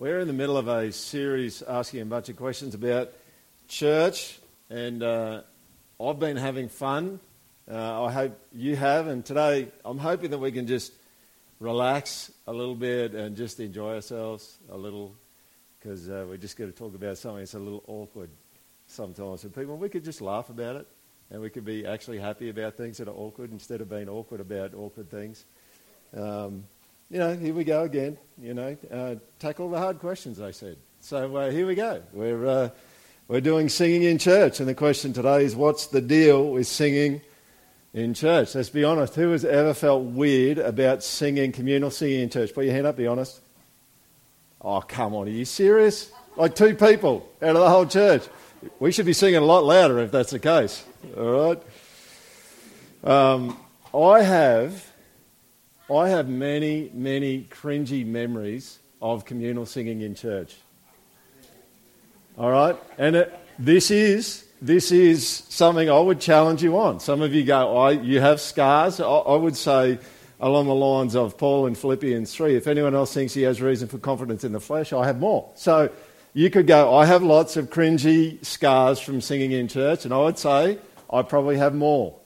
We're in the middle of a series asking a bunch of questions about church, and uh, I've been having fun. Uh, I hope you have, and today I'm hoping that we can just relax a little bit and just enjoy ourselves a little, because uh, we're just going to talk about something that's a little awkward sometimes for people. We could just laugh about it, and we could be actually happy about things that are awkward instead of being awkward about awkward things. Um, you know, here we go again. You know, uh, tackle the hard questions, I said. So uh, here we go. We're, uh, we're doing singing in church, and the question today is what's the deal with singing in church? Let's be honest. Who has ever felt weird about singing, communal singing in church? Put your hand up, be honest. Oh, come on. Are you serious? Like two people out of the whole church. We should be singing a lot louder if that's the case. All right? Um, I have I have many, many cringy memories of communal singing in church. All right? And it, this is this is something I would challenge you on. Some of you go, I, you have scars. I, I would say along the lines of Paul in Philippians 3, if anyone else thinks he has reason for confidence in the flesh, I have more. So you could go, I have lots of cringy scars from singing in church, and I would say I probably have more.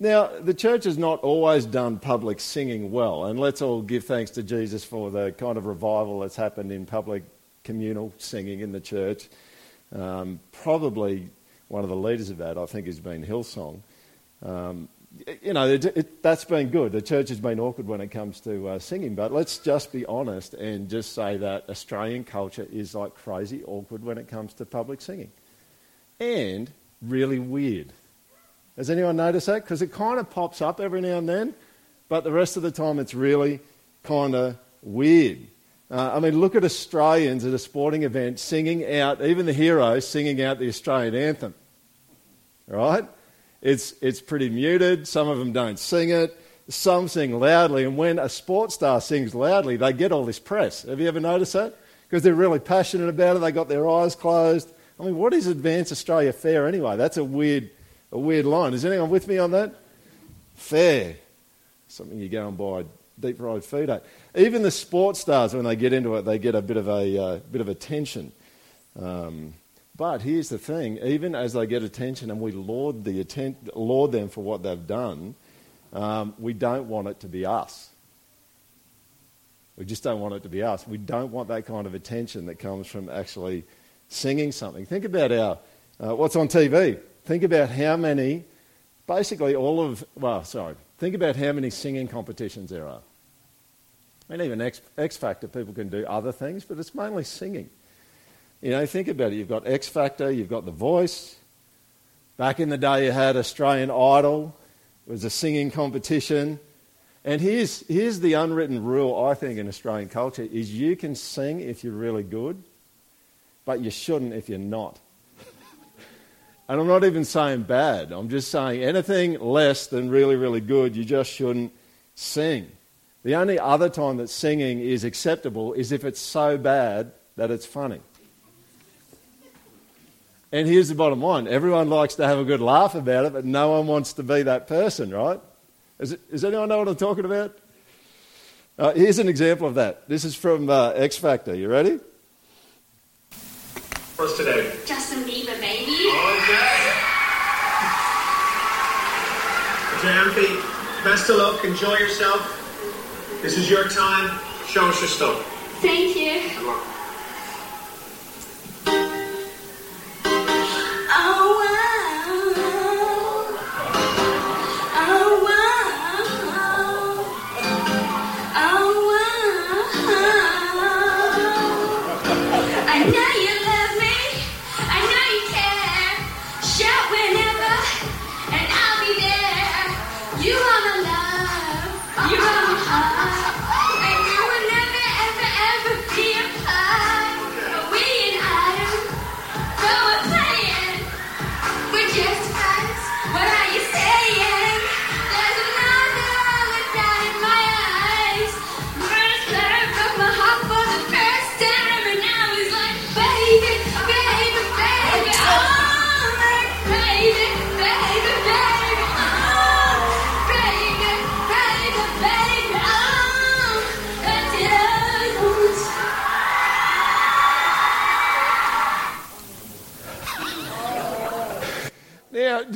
Now, the church has not always done public singing well, and let's all give thanks to Jesus for the kind of revival that's happened in public communal singing in the church. Um, probably one of the leaders of that, I think, has been Hillsong. Um, you know, it, it, that's been good. The church has been awkward when it comes to uh, singing, but let's just be honest and just say that Australian culture is like crazy awkward when it comes to public singing. And really weird. Has anyone noticed that? Because it kind of pops up every now and then, but the rest of the time it's really kind of weird. Uh, I mean, look at Australians at a sporting event singing out, even the heroes singing out the Australian anthem. Right? It's, it's pretty muted. Some of them don't sing it. Some sing loudly. And when a sports star sings loudly, they get all this press. Have you ever noticed that? Because they're really passionate about it. They got their eyes closed. I mean, what is Advance Australia Fair anyway? That's a weird a weird line. Is anyone with me on that? Fair. Something you go and buy deep fried food at. Even the sports stars, when they get into it, they get a bit of a uh, bit of attention. Um, but here's the thing: even as they get attention, and we laud the atten- laud them for what they've done, um, we don't want it to be us. We just don't want it to be us. We don't want that kind of attention that comes from actually singing something. Think about our uh, what's on TV. Think about how many, basically all of, well, sorry, think about how many singing competitions there are. And even X, X Factor, people can do other things, but it's mainly singing. You know, think about it. You've got X Factor, you've got The Voice. Back in the day, you had Australian Idol. It was a singing competition. And here's, here's the unwritten rule, I think, in Australian culture, is you can sing if you're really good, but you shouldn't if you're not. And I'm not even saying bad. I'm just saying anything less than really, really good, you just shouldn't sing. The only other time that singing is acceptable is if it's so bad that it's funny. And here's the bottom line everyone likes to have a good laugh about it, but no one wants to be that person, right? Is it, does anyone know what I'm talking about? Uh, here's an example of that. This is from uh, X Factor. You ready? First today. Justin Bieber, baby. Okay. Janthi, best of luck. Enjoy yourself. This is your time. Show us your stuff. Thank you.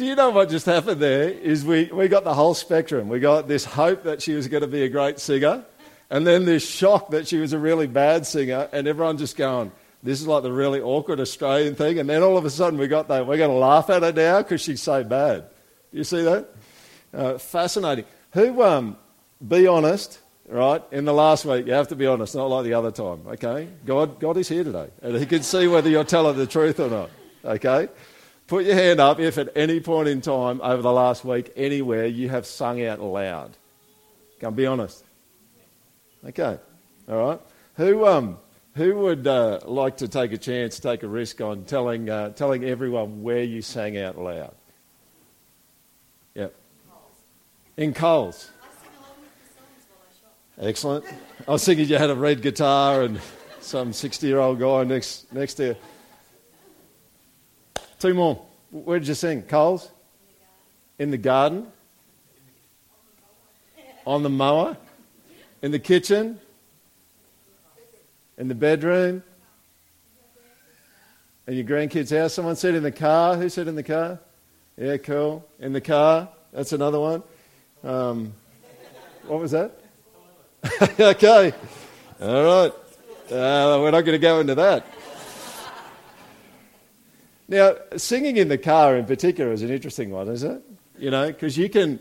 You know what just happened there? Is we, we got the whole spectrum. We got this hope that she was going to be a great singer, and then this shock that she was a really bad singer, and everyone just going, this is like the really awkward Australian thing. And then all of a sudden we got that, we're going to laugh at her now because she's so bad. You see that? Uh, fascinating. Who, um, be honest, right? In the last week, you have to be honest, not like the other time, okay? God, God is here today, and He can see whether you're telling the truth or not, okay? Put your hand up if at any point in time over the last week, anywhere, you have sung out loud. Come be honest. Okay, all right? Who, um, who would uh, like to take a chance, take a risk on telling, uh, telling everyone where you sang out loud? Yep. In Coles. Excellent. I was thinking you had a red guitar and some 60 year old guy next, next to you. Two more. Where did you sing? Coles? In the garden? On the mower? In the kitchen? In the bedroom? In your grandkids' house? Someone said in the car. Who said in the car? Yeah, cool. In the car? That's another one. Um, what was that? okay. All right. Uh, we're not going to go into that. Now, singing in the car in particular is an interesting one, isn't it? You know, because you can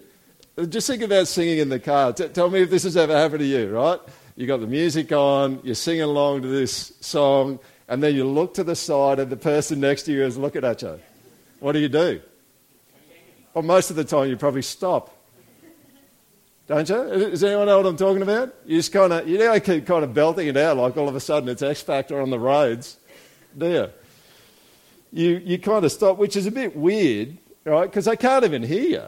just think about singing in the car. T- tell me if this has ever happened to you, right? You got the music on, you're singing along to this song, and then you look to the side, and the person next to you is looking at you. What do you do? Well, most of the time, you probably stop. Don't you? Does anyone know what I'm talking about? You just kind of, you don't keep kind of belting it out like all of a sudden it's X Factor on the roads, do you? You, you kind of stop, which is a bit weird, right? Because they can't even hear you.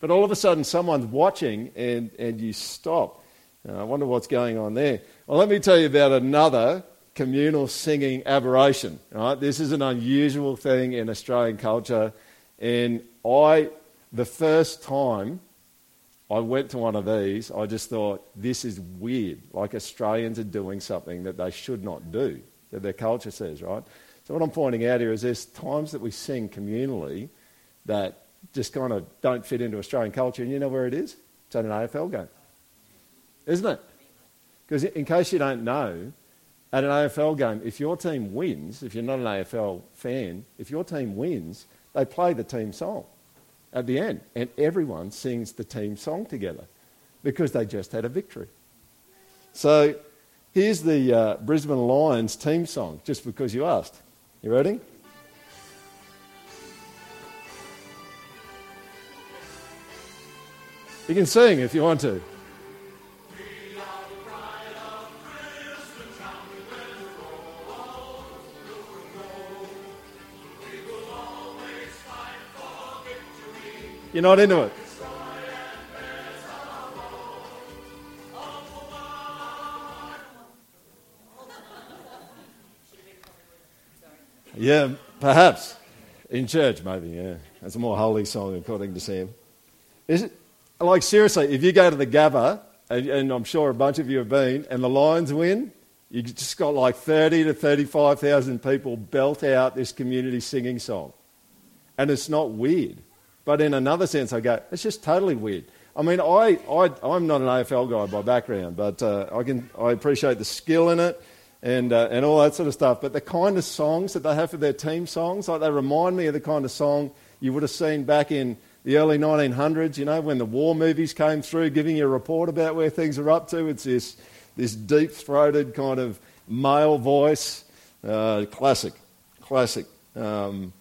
But all of a sudden, someone's watching and, and you stop. I wonder what's going on there. Well, let me tell you about another communal singing aberration. Right? This is an unusual thing in Australian culture. And I, the first time I went to one of these, I just thought, this is weird. Like Australians are doing something that they should not do, that their culture says, right? So, what I'm pointing out here is there's times that we sing communally that just kind of don't fit into Australian culture, and you know where it is? It's at an AFL game, isn't it? Because in case you don't know, at an AFL game, if your team wins, if you're not an AFL fan, if your team wins, they play the team song at the end, and everyone sings the team song together because they just had a victory. So here's the uh, Brisbane Lions team song, just because you asked. You ready? You can sing if you want to. You're not into it. Yeah, perhaps. In church, maybe, yeah. It's a more holy song, according to Sam. Is it, like, seriously, if you go to the Gabba, and, and I'm sure a bunch of you have been, and the Lions win, you just got like 30 to 35,000 people belt out this community singing song. And it's not weird. But in another sense, I go, it's just totally weird. I mean, I, I, I'm not an AFL guy by background, but uh, I, can, I appreciate the skill in it and, uh, and all that sort of stuff. But the kind of songs that they have for their team songs, like they remind me of the kind of song you would have seen back in the early 1900s, you know, when the war movies came through, giving you a report about where things are up to. It's this, this deep throated kind of male voice. Uh, classic, classic. Um,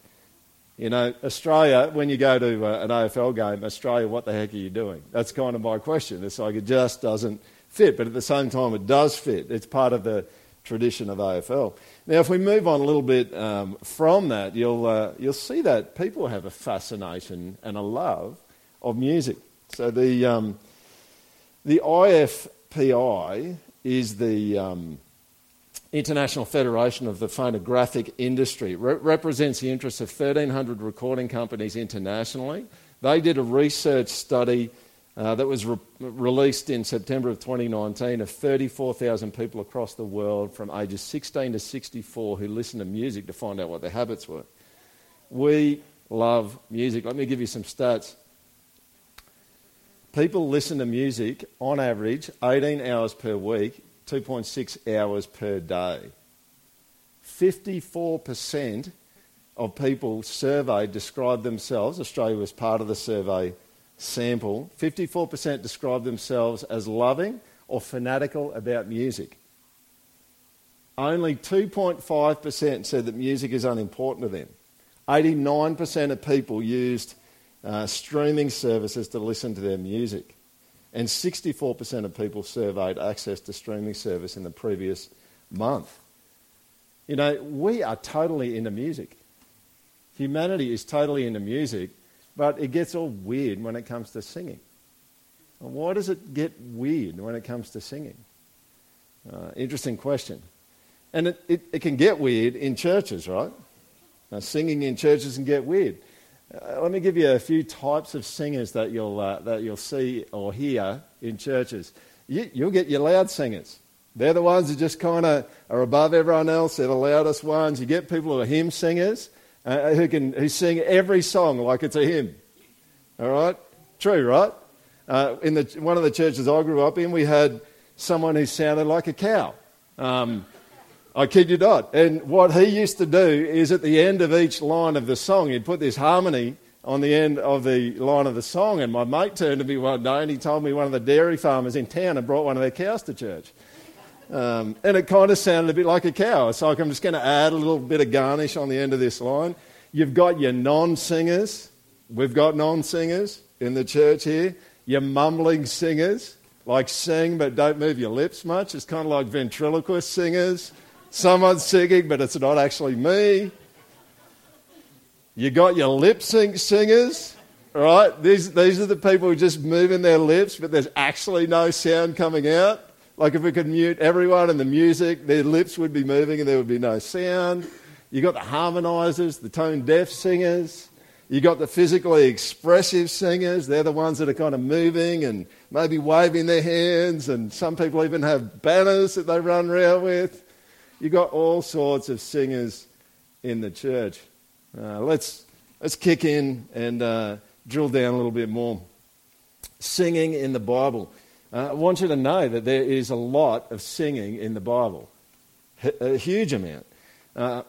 you know, Australia, when you go to uh, an AFL game, Australia, what the heck are you doing? That's kind of my question. It's like it just doesn't fit, but at the same time, it does fit. It's part of the tradition of AFL. Now, if we move on a little bit um, from that, you'll, uh, you'll see that people have a fascination and a love of music. So the, um, the IFPI is the. Um, International Federation of the Phonographic Industry. Re- represents the interests of 1,300 recording companies internationally. They did a research study uh, that was re- released in September of 2019 of 34,000 people across the world from ages 16 to 64 who listened to music to find out what their habits were. We love music. Let me give you some stats. People listen to music on average 18 hours per week, 2.6 hours per day. 54% of people surveyed described themselves, Australia was part of the survey sample, 54% describe themselves as loving or fanatical about music. Only 2.5% said that music is unimportant to them. 89% of people used uh, streaming services to listen to their music. And 64% of people surveyed access to streaming service in the previous month. You know, we are totally into music. Humanity is totally into music, but it gets all weird when it comes to singing. Why does it get weird when it comes to singing? Uh, interesting question. And it, it, it, can get weird in churches, right? Now, singing in churches can get weird. Uh, let me give you a few types of singers that you'll, uh, that you'll see or hear in churches. You, you'll get your loud singers. They're the ones who just kind of are above everyone else. They're the loudest ones. You get people who are hymn singers uh, who can who sing every song like it's a hymn. All right? True, right? Uh, in the, one of the churches I grew up in, we had someone who sounded like a cow. Um, I kid you not. And what he used to do is at the end of each line of the song, he'd put this harmony on the end of the line of the song. And my mate turned to me one day and he told me one of the dairy farmers in town had brought one of their cows to church. Um, and it kind of sounded a bit like a cow. It's like I'm just going to add a little bit of garnish on the end of this line. You've got your non singers. We've got non singers in the church here. Your mumbling singers, like sing but don't move your lips much. It's kind of like ventriloquist singers Someone's singing, but it's not actually me. You got your lip sync singers, right? These, these are the people who are just moving their lips, but there's actually no sound coming out. Like if we could mute everyone and the music, their lips would be moving and there would be no sound. You got the harmonizers, the tone deaf singers. You got the physically expressive singers. They're the ones that are kind of moving and maybe waving their hands. And some people even have banners that they run around with. You've got all sorts of singers in the church. Uh, let's, let's kick in and uh, drill down a little bit more. Singing in the Bible. Uh, I want you to know that there is a lot of singing in the Bible, a huge amount. Uh,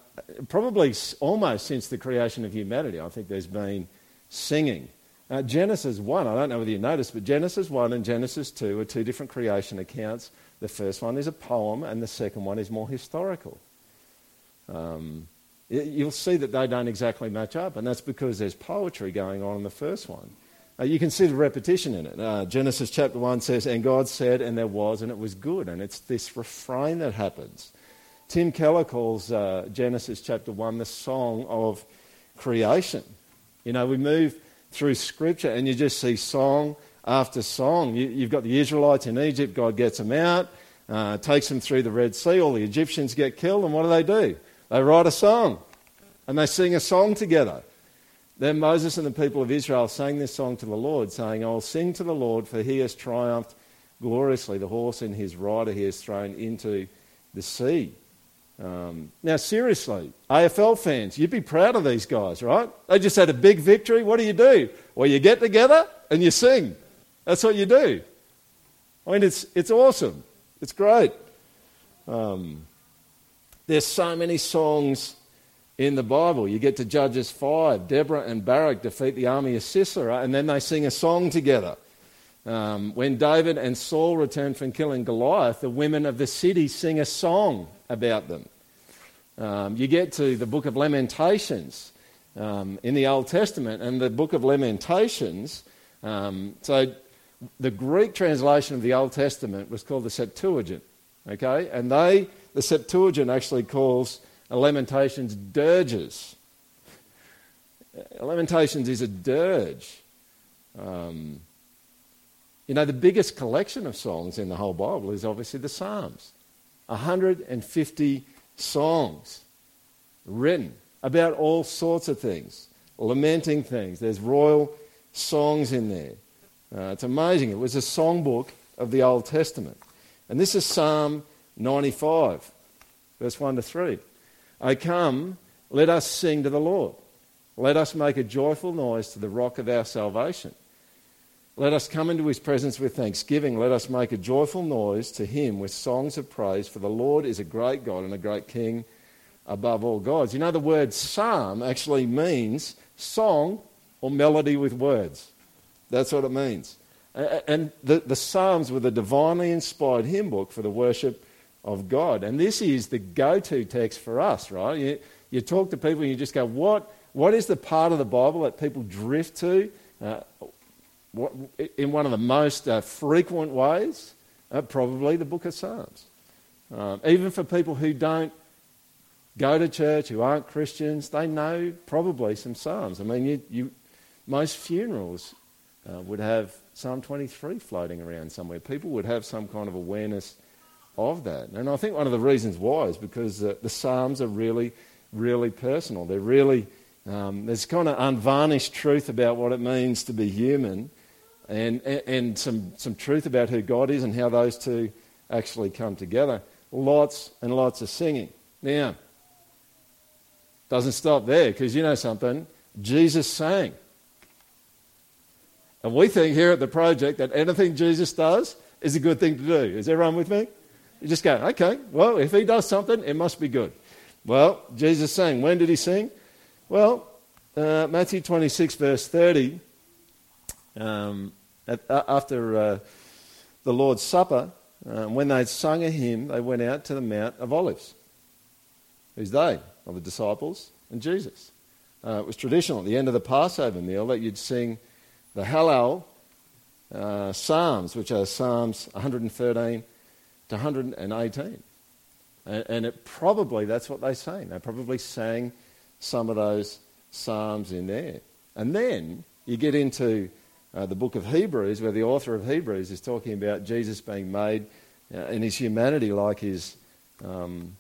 probably almost since the creation of humanity, I think there's been singing. Uh, Genesis 1, I don't know whether you noticed, but Genesis 1 and Genesis 2 are two different creation accounts the first one is a poem, and the second one is more historical. Um, you'll see that they don't exactly match up, and that's because there's poetry going on in the first one. Uh, you can see the repetition in it. Uh, Genesis chapter 1 says, And God said, and there was, and it was good. And it's this refrain that happens. Tim Keller calls uh, Genesis chapter 1 the song of creation. You know, we move through scripture and you just see song after song. You, have got the Israelites in Egypt, God gets them out, uh, takes them through the Red Sea, all the Egyptians get killed, and what do they do? They write a song and they sing a song together. Then Moses and the people of Israel sang this song to the Lord, saying, I'll sing to the Lord, for he has triumphed gloriously. The horse and his rider he has thrown into the sea. Um, now, seriously, AFL fans, you'd be proud of these guys, right? They just had a big victory. What do you do? Well, you get together and you sing. That's what you do. I mean, it's, it's awesome. It's great. Um, there's so many songs in the Bible. You get to Judges 5. Deborah and Barak defeat the army of Sisera, and then they sing a song together. Um, when David and Saul return from killing Goliath, the women of the city sing a song about them. Um, you get to the book of Lamentations um, in the Old Testament, and the book of Lamentations. Um, so the Greek translation of the Old Testament was called the Septuagint. Okay? And they, the Septuagint actually calls Lamentations dirges. Lamentations is a dirge. Um, you know, the biggest collection of songs in the whole Bible is obviously the Psalms. 150 songs written about all sorts of things, lamenting things. There's royal songs in there. Uh, it's amazing. It was a songbook of the Old Testament. And this is Psalm 95, verse 1 to 3. I come, let us sing to the Lord. Let us make a joyful noise to the rock of our salvation. Let us come into his presence with thanksgiving. Let us make a joyful noise to him with songs of praise, for the Lord is a great God and a great King above all gods. You know, the word psalm actually means song or melody with words. That's what it means. And the, the Psalms were the divinely inspired hymn book for the worship of God. And this is the go to text for us, right? You, you talk to people and you just go, what, what is the part of the Bible that people drift to uh, what, in one of the most uh, frequent ways? Uh, probably the book of Psalms. Um, even for people who don't go to church, who aren't Christians, they know probably some Psalms. I mean, you, you, most funerals uh, would have Psalm 23 floating around somewhere. People would have some kind of awareness of that. And I think one of the reasons why is because uh, the Psalms are really, really personal. They're really, um, there's kind of unvarnished truth about what it means to be human and, and, and some, some truth about who God is and how those two actually come together. Lots and lots of singing. Now, doesn't stop there because you know something. Jesus sang. And we think here at the project that anything Jesus does is a good thing to do. Is everyone with me? You just go, okay, well, if he does something, it must be good. Well, Jesus sang. When did he sing? Well, uh, Matthew 26, verse 30, um, at, uh, after uh, the Lord's Supper, uh, when they'd sung a hymn, they went out to the Mount of Olives. Who's they? Well, the disciples and Jesus. Uh, it was traditional at the end of the Passover meal that you'd sing the Hallel uh, Psalms, which are Psalms 113 to 118. And, it probably, that's what they sang. They probably sang some of those Psalms in there. And then you get into uh, the book of Hebrews, where the author of Hebrews is talking about Jesus being made uh, in his humanity like his, um,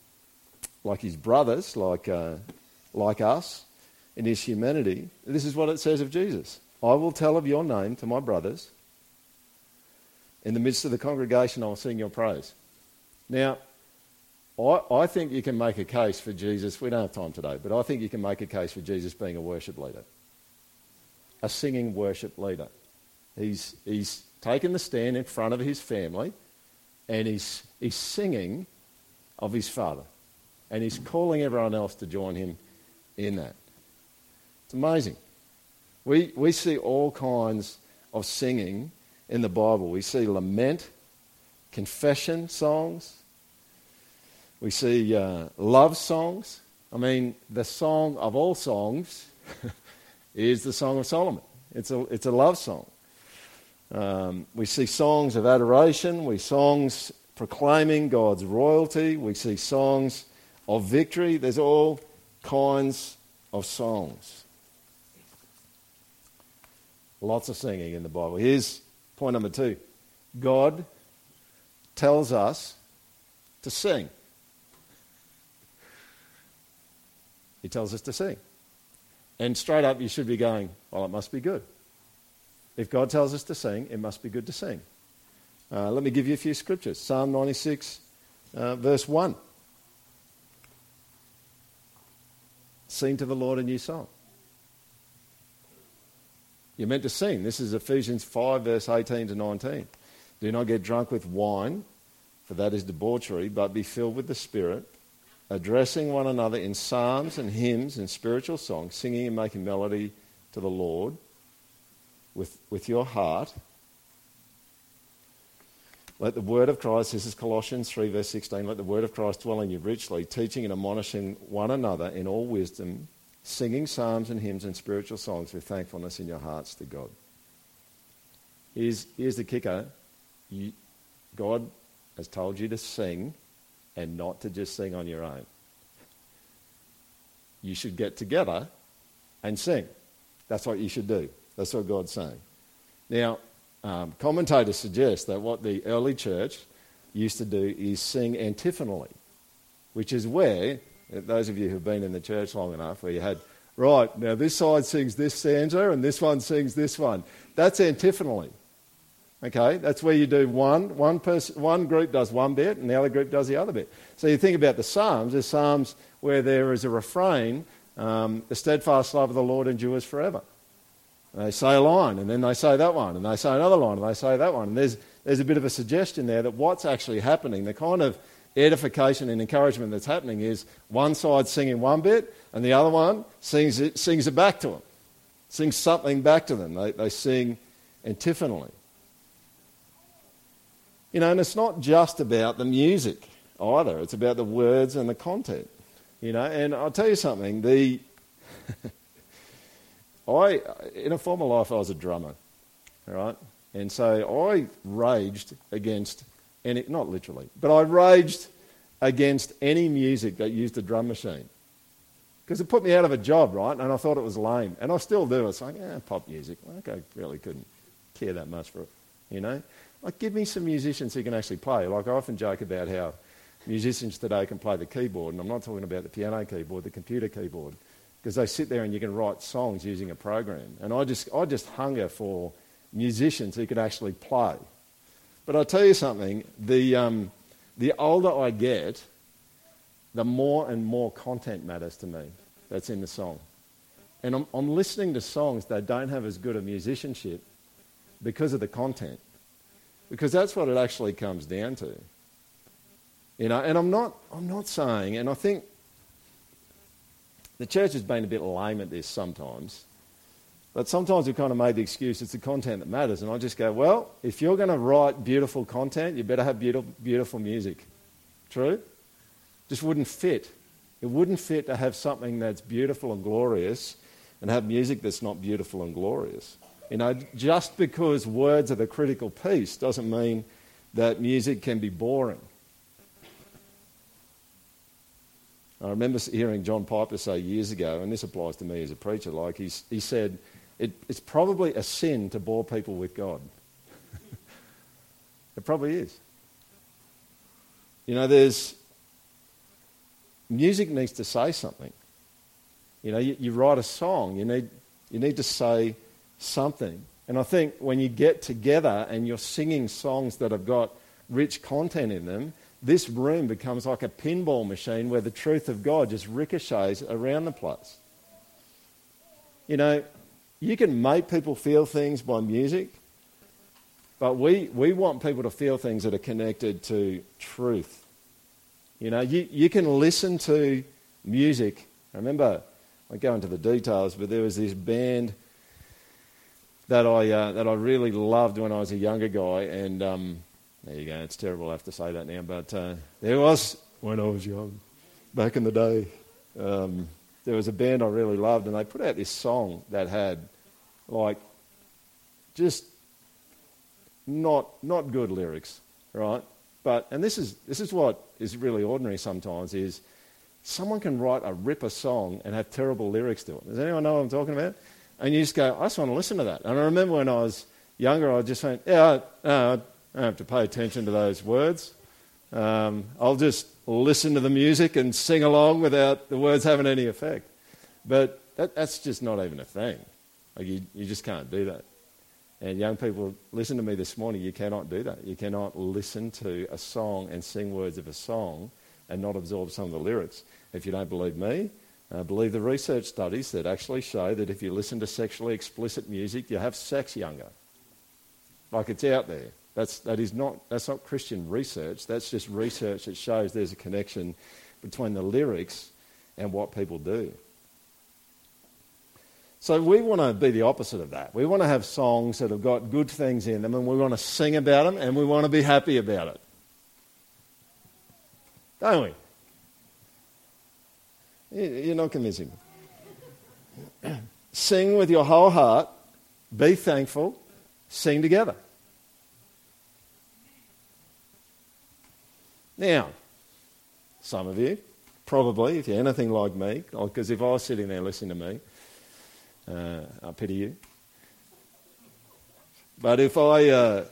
like his brothers, like, uh, like us, in his humanity. This is what it says of Jesus I will tell of your name to my brothers. In the midst of the congregation, I will sing your praise. Now, I, I think you can make a case for Jesus. We don't have time today, but I think you can make a case for Jesus being a worship leader, a singing worship leader. He's, he's taken the stand in front of his family and he's, he's singing of his father. And he's calling everyone else to join him in that. It's amazing. We, we see all kinds of singing in the Bible. We see lament, confession songs, we see uh, love songs. I mean, the song of all songs is the Song of Solomon. It's a, it's a love song. Um, we see songs of adoration. We songs proclaiming God's royalty. We see songs of victory. There's all kinds of songs. Lots of singing in the Bible. Here's point number two God tells us to sing. He tells us to sing. And straight up, you should be going, well, it must be good. If God tells us to sing, it must be good to sing. Uh, let me give you a few scriptures Psalm 96, uh, verse 1. Sing to the Lord a new song. You're meant to sing. This is Ephesians 5, verse 18 to 19. Do not get drunk with wine, for that is debauchery, but be filled with the Spirit, addressing one another in psalms and hymns and spiritual songs, singing and making melody to the Lord with, with your heart. Let the word of Christ, this is Colossians 3, verse 16, let the word of Christ dwell in you richly, teaching and admonishing one another in all wisdom singing psalms and hymns and spiritual songs with thankfulness in your hearts to God. Here's, here's the kicker you, God has told you to sing and not to just sing on your own. You should get together and sing. That's what you should do. That's what God's saying. Now, um, commentators suggest that what the early church used to do is sing antiphonally, which is where those of you who've been in the church long enough, where you had, right, now this side sings this stanza and this one sings this one. That's antiphonally. Okay, that's where you do one, one, person, one group does one bit and the other group does the other bit. So you think about the Psalms, there's Psalms where there is a refrain um, the steadfast love of the Lord endures forever. And they say a line, and then they say that one, and they say another line, and they say that one. And there's, there's a bit of a suggestion there that what's actually happening, the kind of edification and encouragement that's happening is one side singing one bit, and the other one sings it, sings it back to them, sings something back to them. They, they sing antiphonally. You know, and it's not just about the music either, it's about the words and the content. You know, and I'll tell you something, the. I, in a former life, I was a drummer, right? And so I raged against any, not literally, but I raged against any music that used a drum machine. Because it put me out of a job, right? And I thought it was lame. And I still do. It's like, yeah, pop music. Like, I really couldn't care that much for it, you know? Like, give me some musicians who can actually play. Like, I often joke about how musicians today can play the keyboard, and I'm not talking about the piano keyboard, the computer keyboard because they sit there and you can write songs using a program. And I just, I just hunger for musicians who could actually play. But I'll tell you something, the, um, the older I get, the more and more content matters to me that's in the song. And I'm, I'm listening to songs that don't have as good a musicianship because of the content. Because that's what it actually comes down to. You know, and I'm not, I'm not saying, and I think the church has been a bit lame at this sometimes. But sometimes we've kind of made the excuse it's the content that matters. And I just go, well, if you're going to write beautiful content, you better have beautiful, beautiful music. True? Just wouldn't fit. It wouldn't fit to have something that's beautiful and glorious and have music that's not beautiful and glorious. You know, just because words are the critical piece doesn't mean that music can be boring. I remember hearing John Piper say years ago, and this applies to me as a preacher, like he's, he said, it, it's probably a sin to bore people with God. it probably is. You know, there's music needs to say something. You know, you, you write a song, you need, you need to say something. And I think when you get together and you're singing songs that have got rich content in them, this room becomes like a pinball machine where the truth of God just ricochets around the place. You know, you can make people feel things by music, but we, we want people to feel things that are connected to truth. You know, you, you can listen to music. I remember, I go into the details, but there was this band that I, uh, that I really loved when I was a younger guy, and um, there you go. It's terrible I have to say that now, but uh, there was when I was young, back in the day. Um, there was a band I really loved, and they put out this song that had like just not not good lyrics, right? But and this is this is what is really ordinary sometimes is someone can write a ripper song and have terrible lyrics to it. Does anyone know what I'm talking about? And you just go, I just want to listen to that. And I remember when I was younger, I just went, yeah, uh, I don't have to pay attention to those words. Um, I'll just listen to the music and sing along without the words having any effect. But that, that's just not even a thing. Like you, you just can't do that. And young people, listen to me this morning. You cannot do that. You cannot listen to a song and sing words of a song and not absorb some of the lyrics. If you don't believe me, uh, believe the research studies that actually show that if you listen to sexually explicit music, you have sex younger. Like it's out there. That's, that is not, that's not Christian research. That's just research that shows there's a connection between the lyrics and what people do. So we want to be the opposite of that. We want to have songs that have got good things in them and we want to sing about them and we want to be happy about it. Don't we? You're not convincing me. sing with your whole heart, be thankful, sing together. Now, some of you, probably, if you're anything like me, because if I was sitting there listening to me, uh, I pity you. But if I, uh,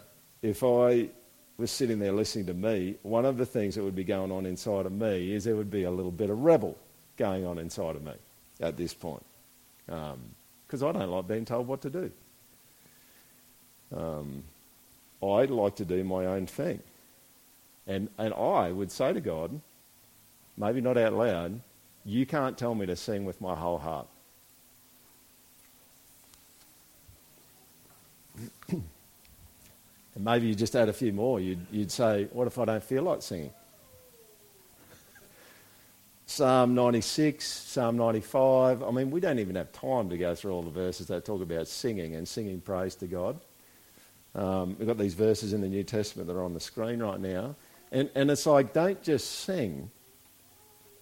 if I was sitting there listening to me, one of the things that would be going on inside of me is there would be a little bit of rebel going on inside of me at this point. Because um, I don't like being told what to do. Um, I like to do my own thing. And, and I would say to God, maybe not out loud, You can't tell me to sing with my whole heart. and maybe you just add a few more. You'd, you'd say, What if I don't feel like singing? Psalm 96, Psalm 95. I mean, we don't even have time to go through all the verses that talk about singing and singing praise to God. Um, we've got these verses in the New Testament that are on the screen right now. And, and it's like, don't just sing.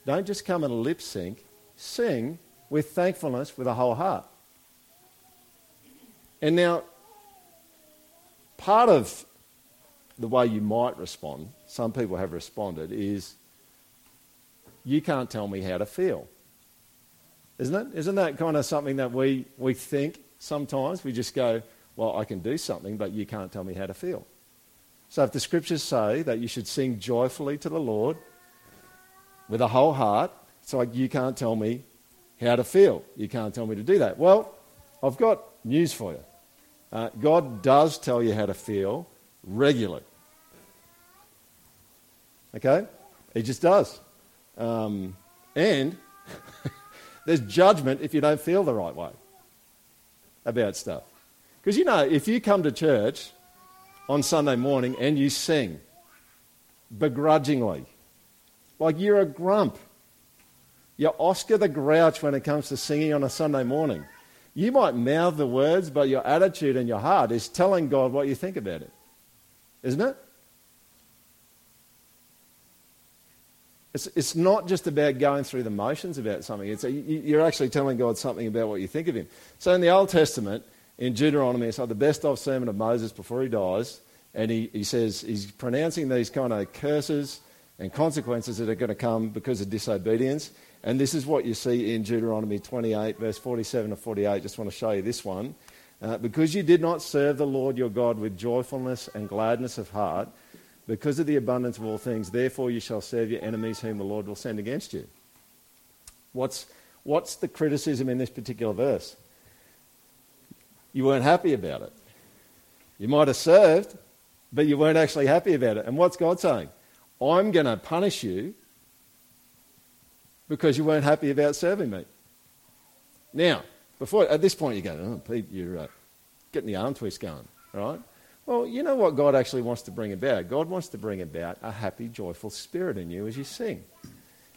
Don't just come and lip sync. Sing with thankfulness with a whole heart. And now, part of the way you might respond, some people have responded, is you can't tell me how to feel. Isn't it? Isn't that kind of something that we, we think sometimes? We just go, well, I can do something, but you can't tell me how to feel. So if the scriptures say that you should sing joyfully to the Lord with a whole heart, it's like you can't tell me how to feel. You can't tell me to do that. Well, I've got news for you. Uh, God does tell you how to feel regularly. Okay? He just does. Um, and there's judgment if you don't feel the right way about stuff. Because you know, if you come to church on Sunday morning and you sing begrudgingly, like you're a grump, you're Oscar the Grouch when it comes to singing on a Sunday morning. You might mouth the words, but your attitude and your heart is telling God what you think about it. Isn't it? It's, it's not just about going through the motions about something. It's a, you're actually telling God something about what you think of Him. So in the Old Testament, in Deuteronomy, it's like the best of sermon of Moses before he dies. And he, he says he's pronouncing these kind of curses and consequences that are going to come because of disobedience. And this is what you see in Deuteronomy 28, verse 47 to 48. Just want to show you this one. Uh, because you did not serve the Lord your God with joyfulness and gladness of heart, because of the abundance of all things, therefore you shall serve your enemies whom the Lord will send against you. What's, what's the criticism in this particular verse? You weren't happy about it. You might have served, but you weren't actually happy about it. And what's God saying? I'm going to punish you because you weren't happy about serving me. Now, before at this point, you go, oh, Pete, you're uh, getting the arm twist going, right? Well, you know what God actually wants to bring about? God wants to bring about a happy, joyful spirit in you as you sing.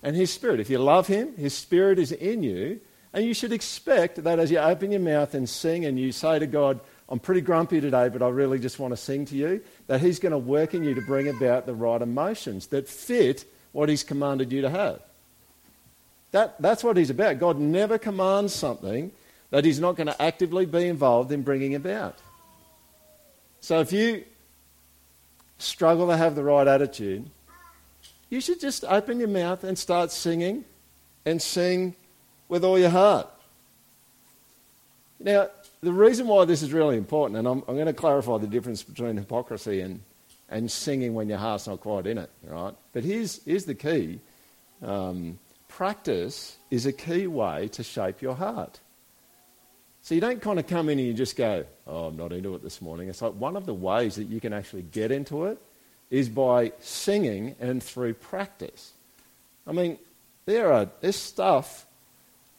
And His Spirit, if you love Him, His Spirit is in you. And you should expect that as you open your mouth and sing and you say to God, I'm pretty grumpy today, but I really just want to sing to you, that He's going to work in you to bring about the right emotions that fit what He's commanded you to have. That, that's what He's about. God never commands something that He's not going to actively be involved in bringing about. So if you struggle to have the right attitude, you should just open your mouth and start singing and sing with all your heart. Now, the reason why this is really important, and I'm, I'm going to clarify the difference between hypocrisy and, and singing when your heart's not quite in it, right? But here's, here's the key um, practice is a key way to shape your heart. So you don't kind of come in and you just go, oh, I'm not into it this morning. It's like one of the ways that you can actually get into it is by singing and through practice. I mean, there are, there's stuff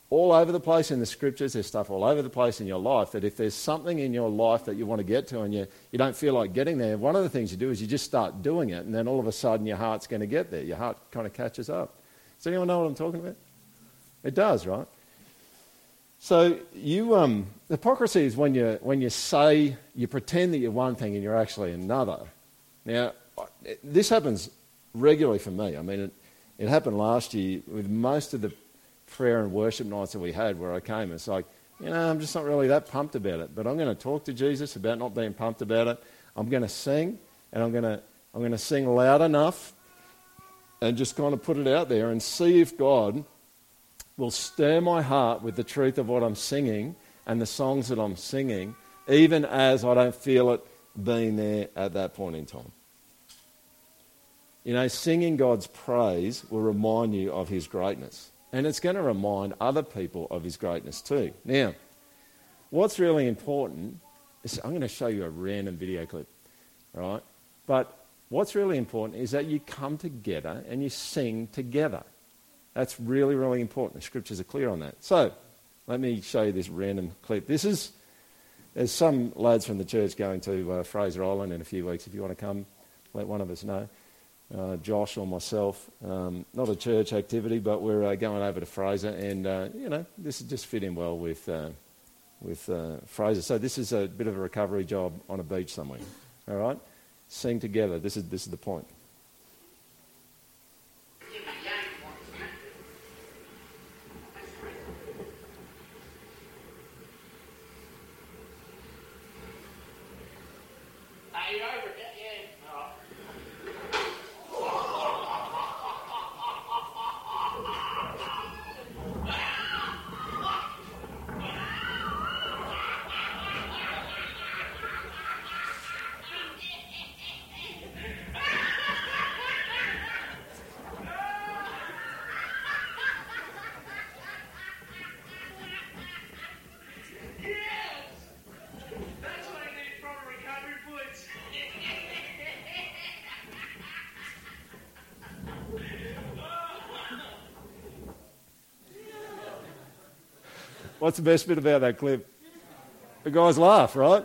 all over the place in the scriptures, there's stuff all over the place in your life that if there's something in your life that you want to get to and you, you don't feel like getting there, one of the things you do is you just start doing it and then all of a sudden your heart's going to get there. Your heart kind of catches up. Does anyone know what I'm talking about? It does, right? So you, um, hypocrisy is when you, when you say, you pretend that you're one thing and you're actually another. Now, this happens regularly for me. I mean, it, it happened last year with most of the prayer and worship nights that we had where I came. It's like, you know, I'm just not really that pumped about it. But I'm going to talk to Jesus about not being pumped about it. I'm going to sing, and I'm going to, I'm going to sing loud enough and just kind of put it out there and see if God will stir my heart with the truth of what I'm singing and the songs that I'm singing, even as I don't feel it being there at that point in time. You know, singing God's praise will remind you of His greatness. And it's going to remind other people of His greatness too. Now, what's really important is I'm going to show you a random video clip, right? But what's really important is that you come together and you sing together. That's really, really important. The scriptures are clear on that. So, let me show you this random clip. This is, there's some lads from the church going to uh, Fraser Island in a few weeks. If you want to come, let one of us know. Uh, Josh or myself. Um, not a church activity, but we're uh, going over to Fraser, and uh, you know this has just fit in well with uh, with uh, Fraser. So this is a bit of a recovery job on a beach somewhere. All right, sing together. This is this is the point. You What's the best bit about that clip? The guys laugh, right?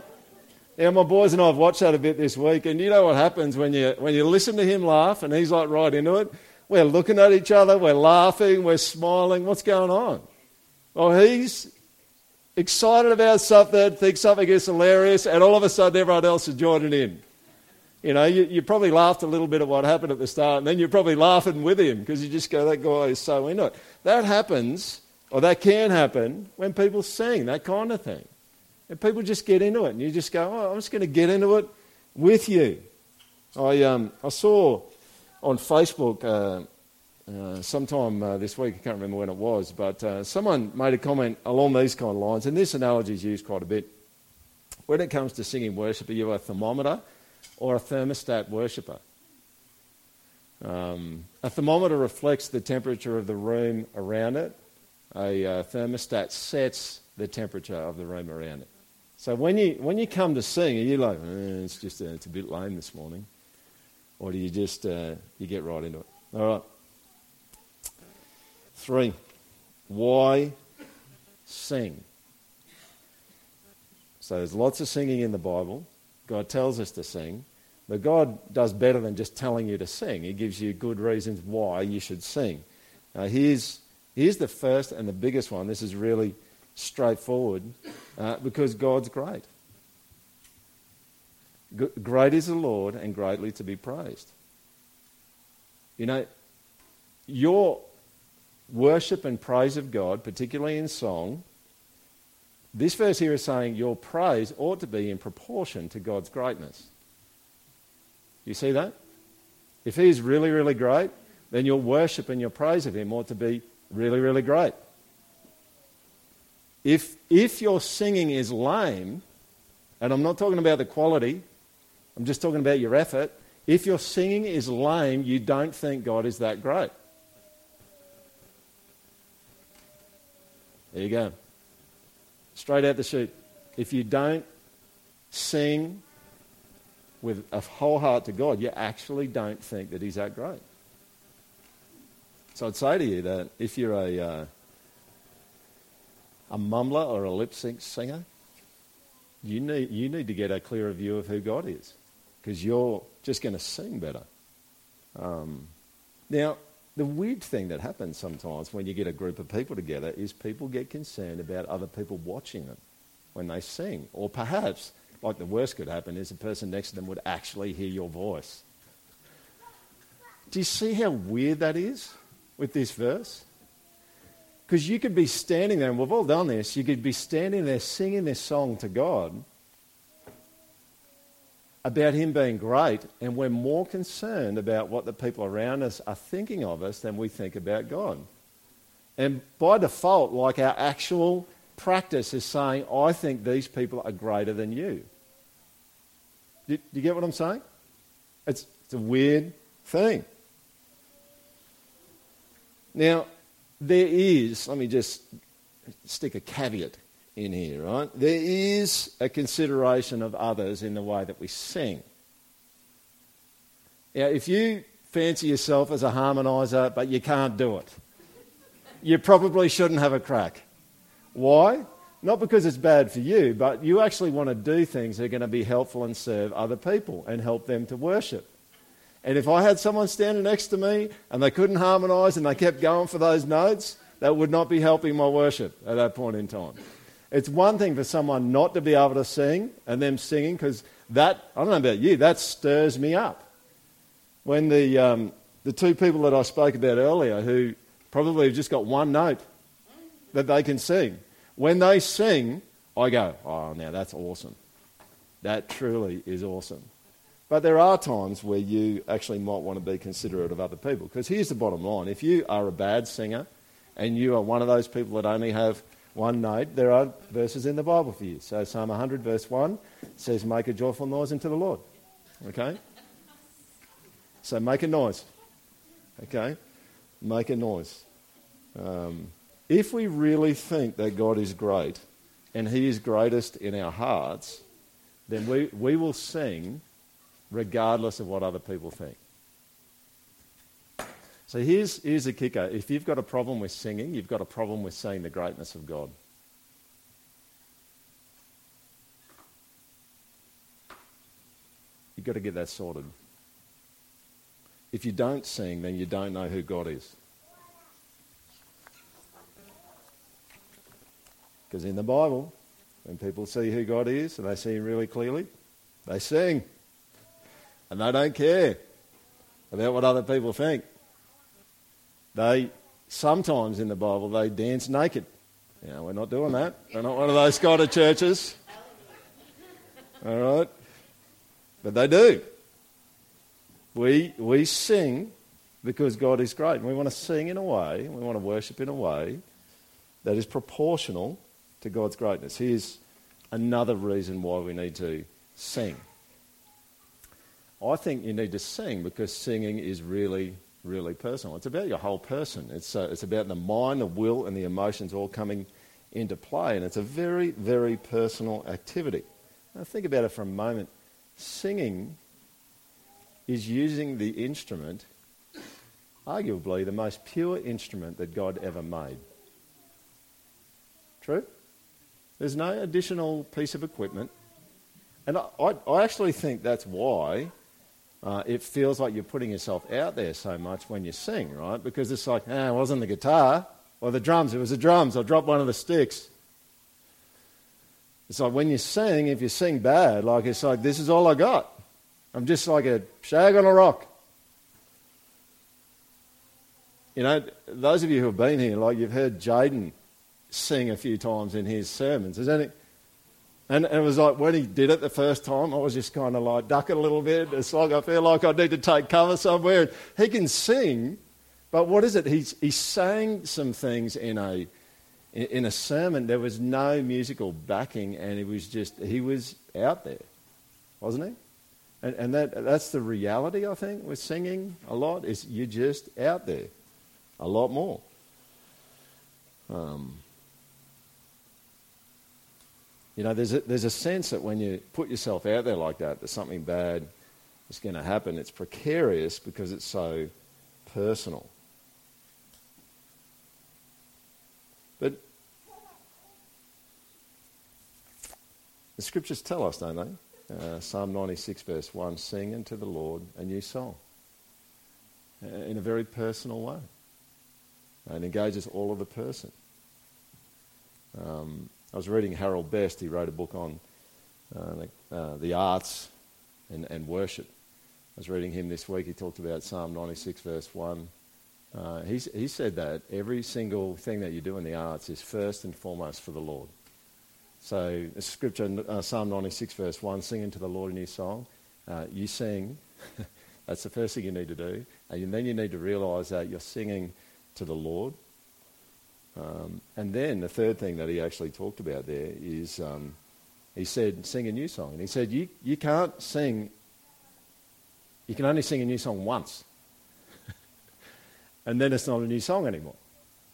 Now, my boys and I have watched that a bit this week, and you know what happens when you, when you listen to him laugh and he's like right into it? We're looking at each other, we're laughing, we're smiling. What's going on? Well, he's excited about something, thinks something is hilarious, and all of a sudden everyone else is joining in. You know, you, you probably laughed a little bit at what happened at the start, and then you're probably laughing with him because you just go, that guy is so into it. That happens, or that can happen, when people sing, that kind of thing. And people just get into it, and you just go, oh, I'm just going to get into it with you. I, um, I saw on Facebook uh, uh, sometime uh, this week, I can't remember when it was, but uh, someone made a comment along these kind of lines, and this analogy is used quite a bit. When it comes to singing worship, are you a thermometer or a thermostat worshipper? Um, a thermometer reflects the temperature of the room around it. A uh, thermostat sets the temperature of the room around it. So when you when you come to sing, are you like, eh, it's just uh, it's a bit lame this morning, or do you just uh, you get right into it? All right. Three. Why sing? So there's lots of singing in the Bible. God tells us to sing, but God does better than just telling you to sing. He gives you good reasons why you should sing. Now here's here's the first and the biggest one. This is really straightforward uh, because God's great. G- great is the Lord and greatly to be praised. You know, your worship and praise of God, particularly in song, this verse here is saying your praise ought to be in proportion to God's greatness. You see that? If He is really, really great, then your worship and your praise of Him ought to be really, really great. If, if your singing is lame, and I'm not talking about the quality, I'm just talking about your effort. If your singing is lame, you don't think God is that great. There you go. Straight out the chute. If you don't sing with a whole heart to God, you actually don't think that He's that great. So I'd say to you that if you're a, uh, a mumbler or a lip sync singer, you need, you need to get a clearer view of who God is because you're just going to sing better. Um, now, the weird thing that happens sometimes when you get a group of people together is people get concerned about other people watching them when they sing. Or perhaps, like the worst could happen, is the person next to them would actually hear your voice. Do you see how weird that is with this verse? Because you could be standing there, and we've all done this, you could be standing there singing this song to God about Him being great, and we're more concerned about what the people around us are thinking of us than we think about God. And by default, like our actual practice is saying, I think these people are greater than you. Do, you get what I'm saying? It's, it's a weird thing. Now, there is, let me just stick a caveat in here, right? There is a consideration of others in the way that we sing. Now, if you fancy yourself as a harmonizer, but you can't do it, you probably shouldn't have a crack. Why? Not because it's bad for you, but you actually want to do things that are going to be helpful and serve other people and help them to worship. And if I had someone standing next to me and they couldn't harmonise and they kept going for those notes, that would not be helping my worship at that point in time. It's one thing for someone not to be able to sing and them singing because that, I don't know about you, that stirs me up. When the, um, the two people that I spoke about earlier who probably have just got one note that they can sing, when they sing, I go, oh, now that's awesome. That truly is awesome. But there are times where you actually might want to be considerate of other people. Because here's the bottom line if you are a bad singer and you are one of those people that only have one note, there are verses in the Bible for you. So Psalm 100, verse 1 says, Make a joyful noise unto the Lord. Okay? So make a noise. Okay? Make a noise. Um, if we really think that God is great and He is greatest in our hearts, then we, we will sing regardless of what other people think. So here's, here's the kicker. If you've got a problem with singing, you've got a problem with seeing the greatness of God. You've got to get that sorted. If you don't sing, then you don't know who God is. Because in the Bible, when people see who God is and they see Him really clearly, they sing. And they don't care about what other people think. They, sometimes in the Bible, they dance naked. You know, we're not doing that. We're not one of those of churches. All right? But they do. We, we sing because God is great. And we want to sing in a way, we want to worship in a way that is proportional to God's greatness. Here's another reason why we need to sing. I think you need to sing because singing is really, really personal. It's about your whole person. It's, uh, it's about the mind, the will, and the emotions all coming into play. And it's a very, very personal activity. Now, think about it for a moment. Singing is using the instrument, arguably the most pure instrument that God ever made. True? There's no additional piece of equipment. And I, I, I actually think that's why uh, it feels like you're putting yourself out there so much when you sing, right? Because it's like, ah, it wasn't the guitar or the drums, it was the drums. I dropped one of the sticks. It's like when you sing, if you sing bad, like it's like, this is all I got. I'm just like a shag on a rock. You know, those of you who have been here, like you've heard Jaden sing a few times in his sermons. Is any, and, and, it was like when he did it the first time, I was just kind of like ducking a little bit. It's like I feel like I need to take cover somewhere. He can sing, but what is it? He's, he sang some things in a, in a sermon. There was no musical backing, and it was just, he was out there, wasn't he? And, and that, that's the reality, I think, with singing a lot, is you're just out there a lot more. Um, you know, there's a, there's a sense that when you put yourself out there like that, that something bad is going to happen. It's precarious because it's so personal. But the scriptures tell us, don't they? Uh, Psalm 96, verse 1 Sing unto the Lord a new song uh, in a very personal way. And engages all of the person. Um, I was reading Harold Best. He wrote a book on uh, the, uh, the, arts and, and, worship. I was reading him this week. He talked about Psalm 96, verse 1. Uh, he said that every single thing that you do in the arts is first and foremost for the Lord. So, scripture, uh, Psalm 96, verse 1 singing to the Lord a new song. Uh, you sing. That's the first thing you need to do. And then you need to realize that you're singing to the Lord. Um, and then the third thing that he actually talked about there is um, he said, sing a new song. And he said, you, you can't sing, you can only sing a new song once. and then it's not a new song anymore.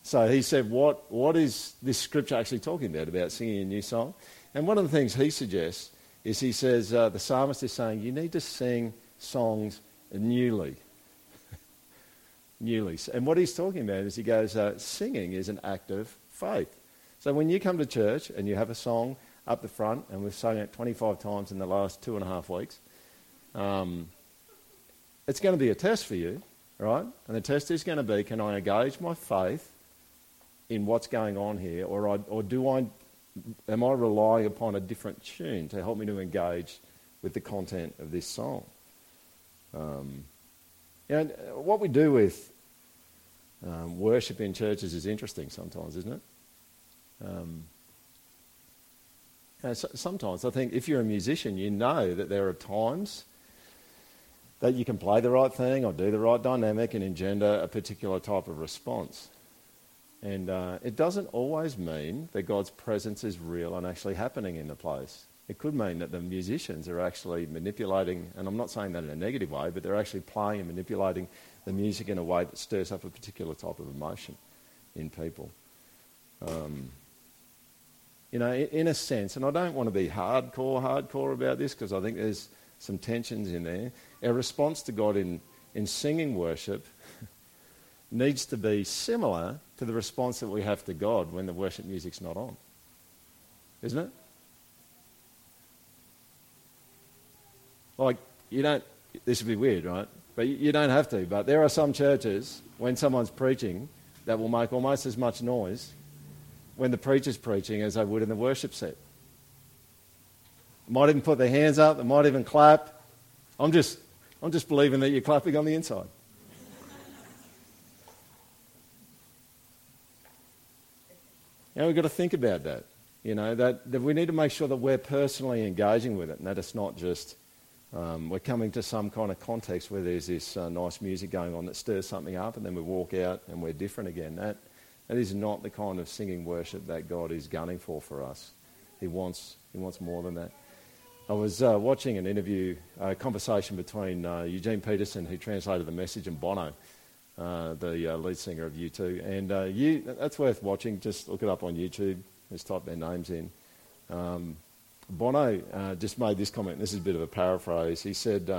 So he said, what, what is this scripture actually talking about, about singing a new song? And one of the things he suggests is he says, uh, the psalmist is saying, you need to sing songs newly. Newly. And what he's talking about is he goes, uh, singing is an act of faith. So when you come to church and you have a song up the front, and we've sung it 25 times in the last two and a half weeks, um, it's going to be a test for you, right? And the test is going to be can I engage my faith in what's going on here, or, I, or do I, am I relying upon a different tune to help me to engage with the content of this song? Um, and what we do with um, worship in churches is interesting sometimes, isn't it? Um, so sometimes I think if you're a musician, you know that there are times that you can play the right thing or do the right dynamic and engender a particular type of response. And uh, it doesn't always mean that God's presence is real and actually happening in the place. It could mean that the musicians are actually manipulating, and I'm not saying that in a negative way, but they're actually playing and manipulating the music in a way that stirs up a particular type of emotion in people. Um, you know, in, in, a sense, and I don't want to be hardcore, hardcore about this because I think there's some tensions in there. Our response to God in, in singing worship needs to be similar to the response that we have to God when the worship music's not on. Isn't it? Like, you don't, this would be weird, right? But you don't have to. But there are some churches, when someone's preaching, that will make almost as much noise when the preacher's preaching as they would in the worship set. Might even put their hands up, they might even clap. I'm just, I'm just believing that you're clapping on the inside. Now we've got to think about that. You know, that, that we need to make sure that we're personally engaging with it and that it's not just um, we're coming to some kind of context where there's this uh, nice music going on that stirs something up and then we walk out and we're different again. That, that is not the kind of singing worship that God is gunning for for us. He wants, he wants more than that. I was uh, watching an interview, a conversation between uh, Eugene Peterson, who translated the message, and Bono, uh, the uh, lead singer of U2. And uh, you, that's worth watching. Just look it up on YouTube. Just type their names in. Um, Bono uh, just made this comment. This is a bit of a paraphrase. He said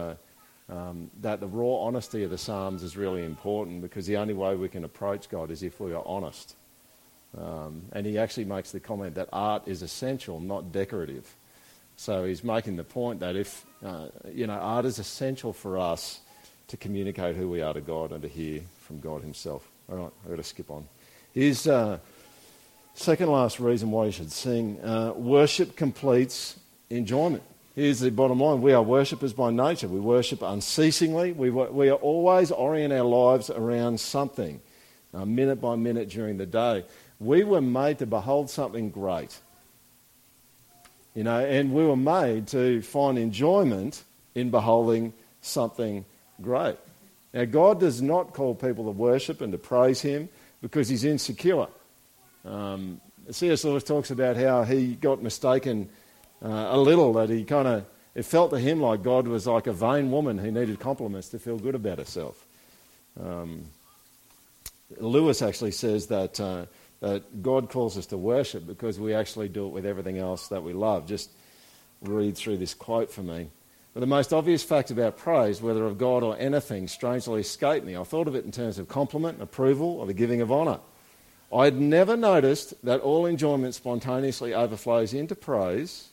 um, that the raw honesty of the Psalms is really important because the only way we can approach God is if we are honest. Um, and he actually makes the comment that art is essential, not decorative. So he's making the point that if, uh, you know, art is essential for us to communicate who we are to God and to hear from God himself. All right, I've got to skip on. Here's uh, second last reason why you should sing. Uh, worship completes enjoyment. Here's the bottom line. We are worshippers by nature. We worship unceasingly. We, we are always orient our lives around something, uh, minute by minute during the day. We were made to behold something great. You know, and we were made to find enjoyment in beholding something great. Now, God does not call people to worship and to praise Him because He's insecure. Um, C.S. Lewis talks about how he got mistaken uh, a little, that he kind of, it felt to him like God was like a vain woman who needed compliments to feel good about herself. Um, Lewis actually says that uh, that God calls us to worship because we actually do it with everything else that we love. Just read through this quote for me. But the most obvious fact about praise, whether of God or anything, strangely escaped me. I thought of it in terms of compliment, approval, or the giving of honour. I had never noticed that all enjoyment spontaneously overflows into praise,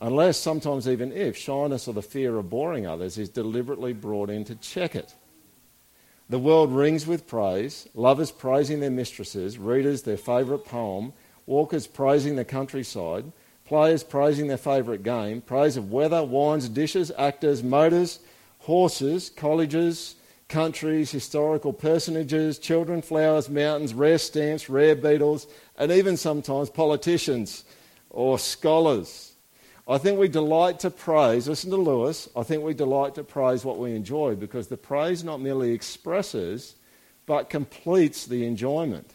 unless, sometimes even if, shyness or the fear of boring others is deliberately brought in to check it. The world rings with praise, lovers praising their mistresses, readers their favourite poem, walkers praising the countryside, players praising their favourite game, praise of weather, wines, dishes, actors, motors, horses, colleges, countries, historical personages, children, flowers, mountains, rare stamps, rare beetles, and even sometimes politicians or scholars. I think we delight to praise, listen to Lewis, I think we delight to praise what we enjoy because the praise not merely expresses but completes the enjoyment.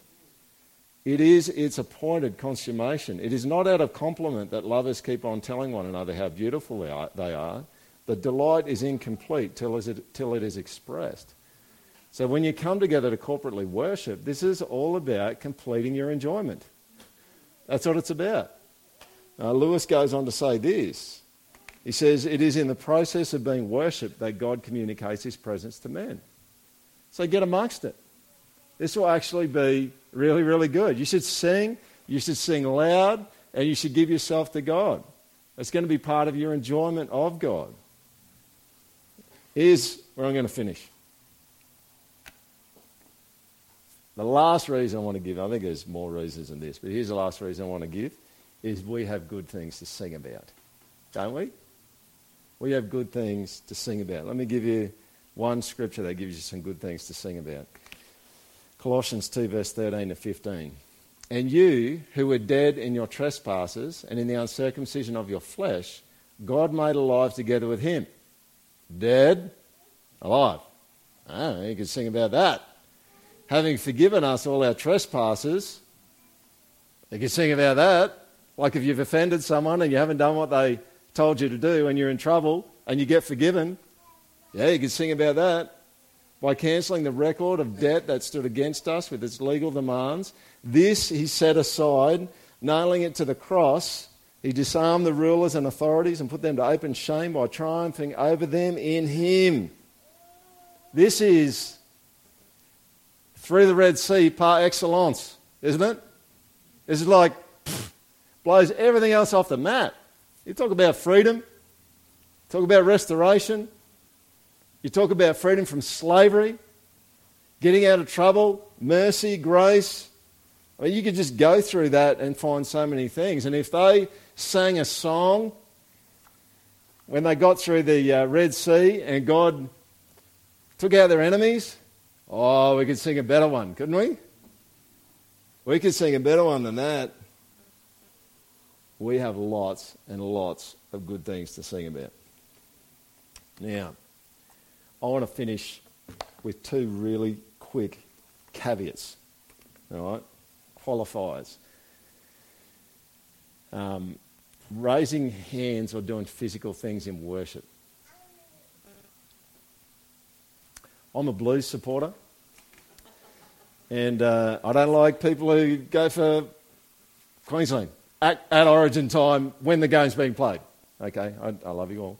It is its appointed consummation. It is not out of compliment that lovers keep on telling one another how beautiful they are. The delight is incomplete till, it, till it is expressed. So when you come together to corporately worship, this is all about completing your enjoyment. That's what it's about. Lewis goes on to say this. He says, It is in the process of being worshipped that God communicates his presence to men. So get amongst it. This will actually be really, really good. You should sing, you should sing loud, and you should give yourself to God. It's going to be part of your enjoyment of God. Here's where I'm going to finish. The last reason I want to give, I think there's more reasons than this, but here's the last reason I want to give, is we have good things to sing about. Don't we? We have good things to sing about. Let me give you one scripture that gives you some good things to sing about. Colossians 2, verse 13 to 15. And you, who were dead in your trespasses and in the uncircumcision of your flesh, God made alive together with him. Dead, alive. Ah, you can sing about that. Having forgiven us all our trespasses, you can sing about that. Like if you've offended someone and you haven't done what they told you to do and you're in trouble and you get forgiven, yeah, you can sing about that. By cancelling the record of debt that stood against us with its legal demands, this he set aside, nailing it to the cross. He disarmed the rulers and authorities and put them to open shame by triumphing over them in him. This is through the Red Sea par excellence, isn't it? This is like pff, blows everything else off the mat. You talk about freedom, talk about restoration, you talk about freedom from slavery, getting out of trouble, mercy, grace. I mean, you could just go through that and find so many things. And if they sang a song when they got through the uh, Red Sea and God took out their enemies, oh, we could sing a better one, couldn't we? We could sing a better one than that. We have lots and lots of good things to sing about. Now, I want to finish with two really quick caveats, all right? Qualifiers. Um, raising hands or doing physical things in worship. I'm a blues supporter, and uh, I don't like people who go for Queensland at, at origin time when the game's being played. Okay, I, I love you all.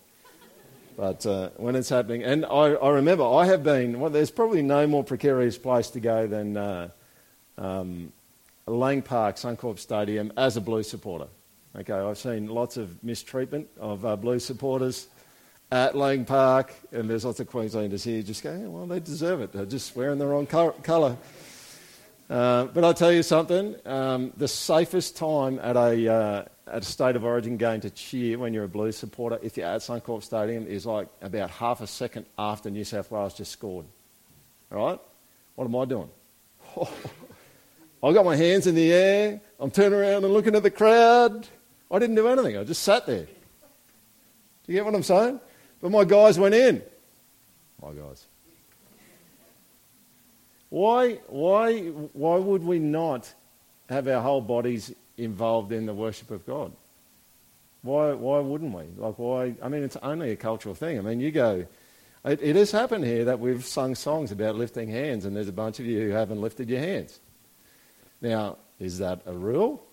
But uh, when it's happening, and I, I, remember I have been, well, there's probably no more precarious place to go than uh, um, Lang Park, Suncorp Stadium, as a Blues supporter. Okay, I've seen lots of mistreatment of uh, Blues supporters at Lang Park, and there's lots of Queenslanders here just going, well, they deserve it. They're just wearing the wrong colour. Uh, but I'll tell you something um, the safest time at a, uh, at a State of Origin game to cheer when you're a Blues supporter, if you're at Suncorp Stadium, is like about half a second after New South Wales just scored. All right? What am I doing? I've got my hands in the air. I'm turning around and looking at the crowd. I didn't do anything. I just sat there. Do you get what I'm saying? But my guys went in. My guys. Why, why, why would we not have our whole bodies involved in the worship of God? Why, why wouldn't we? Like, why? I mean, it's only a cultural thing. I mean, you go, it, it has happened here that we've sung songs about lifting hands, and there's a bunch of you who haven't lifted your hands. Now, is that a rule?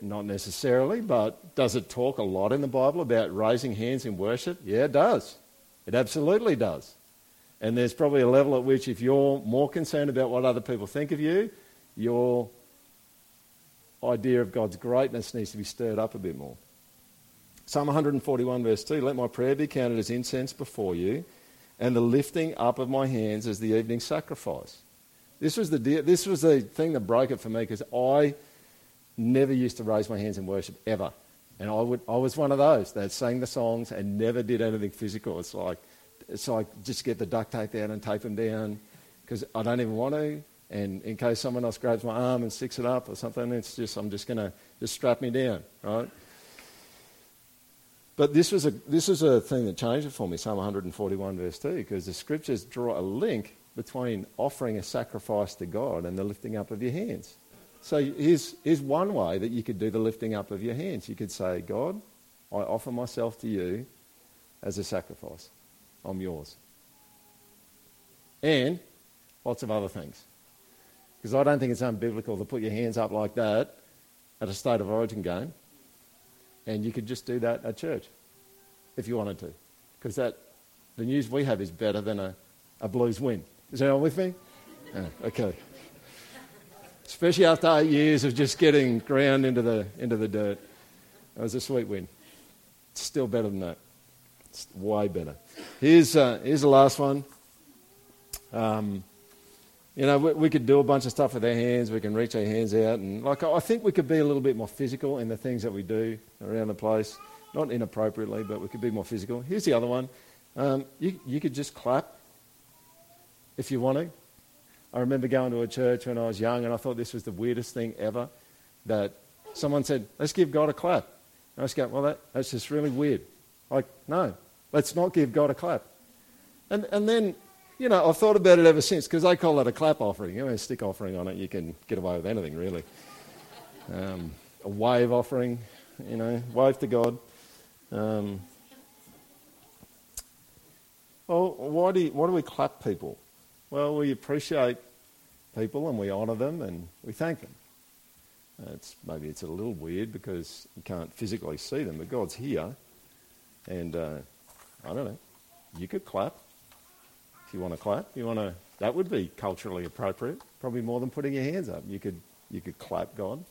Not necessarily, but does it talk a lot in the Bible about raising hands in worship? Yeah, it does. It absolutely does. And there's probably a level at which, if you're more concerned about what other people think of you, your idea of God's greatness needs to be stirred up a bit more. Psalm 141, verse 2 Let my prayer be counted as incense before you, and the lifting up of my hands as the evening sacrifice. This was the, this was the thing that broke it for me because I never used to raise my hands in worship ever. And I, would, I was one of those that sang the songs and never did anything physical. It's like, it's like just get the duct tape out and tape them down because I don't even want to. And in case someone else grabs my arm and sticks it up or something, it's just I'm just going to just strap me down, right? But this was a this was a thing that changed it for me. Psalm 141 verse 2, because the scriptures draw a link between offering a sacrifice to God and the lifting up of your hands. So here's, here's one way that you could do the lifting up of your hands. You could say, God, I offer myself to you as a sacrifice. I'm yours. And lots of other things. Because I don't think it's unbiblical to put your hands up like that at a state of origin game. And you could just do that at church if you wanted to. Because that the news we have is better than a, a blues win. Is anyone with me? Yeah, okay. Especially after eight years of just getting ground into the, into the dirt. That was a sweet win. It's still better than that. It's way better. Here's, uh, here's the last one. Um, you know, we, we, could do a bunch of stuff with our hands. We can reach our hands out, and like I think we could be a little bit more physical in the things that we do around the place. Not inappropriately, but we could be more physical. Here's the other one. Um, you, you could just clap if you want to. I remember going to a church when I was young, and I thought this was the weirdest thing ever. That someone said, "Let's give God a clap." And I just go, "Well, that, that's just really weird." Like, no, let's not give God a clap. And and then, you know, I've thought about it ever since because they call that a clap offering. You know, a stick offering on it, you can get away with anything really. Um, a wave offering, you know, wave to God. Um, well, why do, you, why do we clap people? Well, we appreciate people and we honour them and we thank them. It's, maybe it's a little weird because you can't physically see them, but God's here. And uh, I don't know, you could clap if you want to clap. You want to, that would be culturally appropriate, probably more than putting your hands up. You could, you could clap God.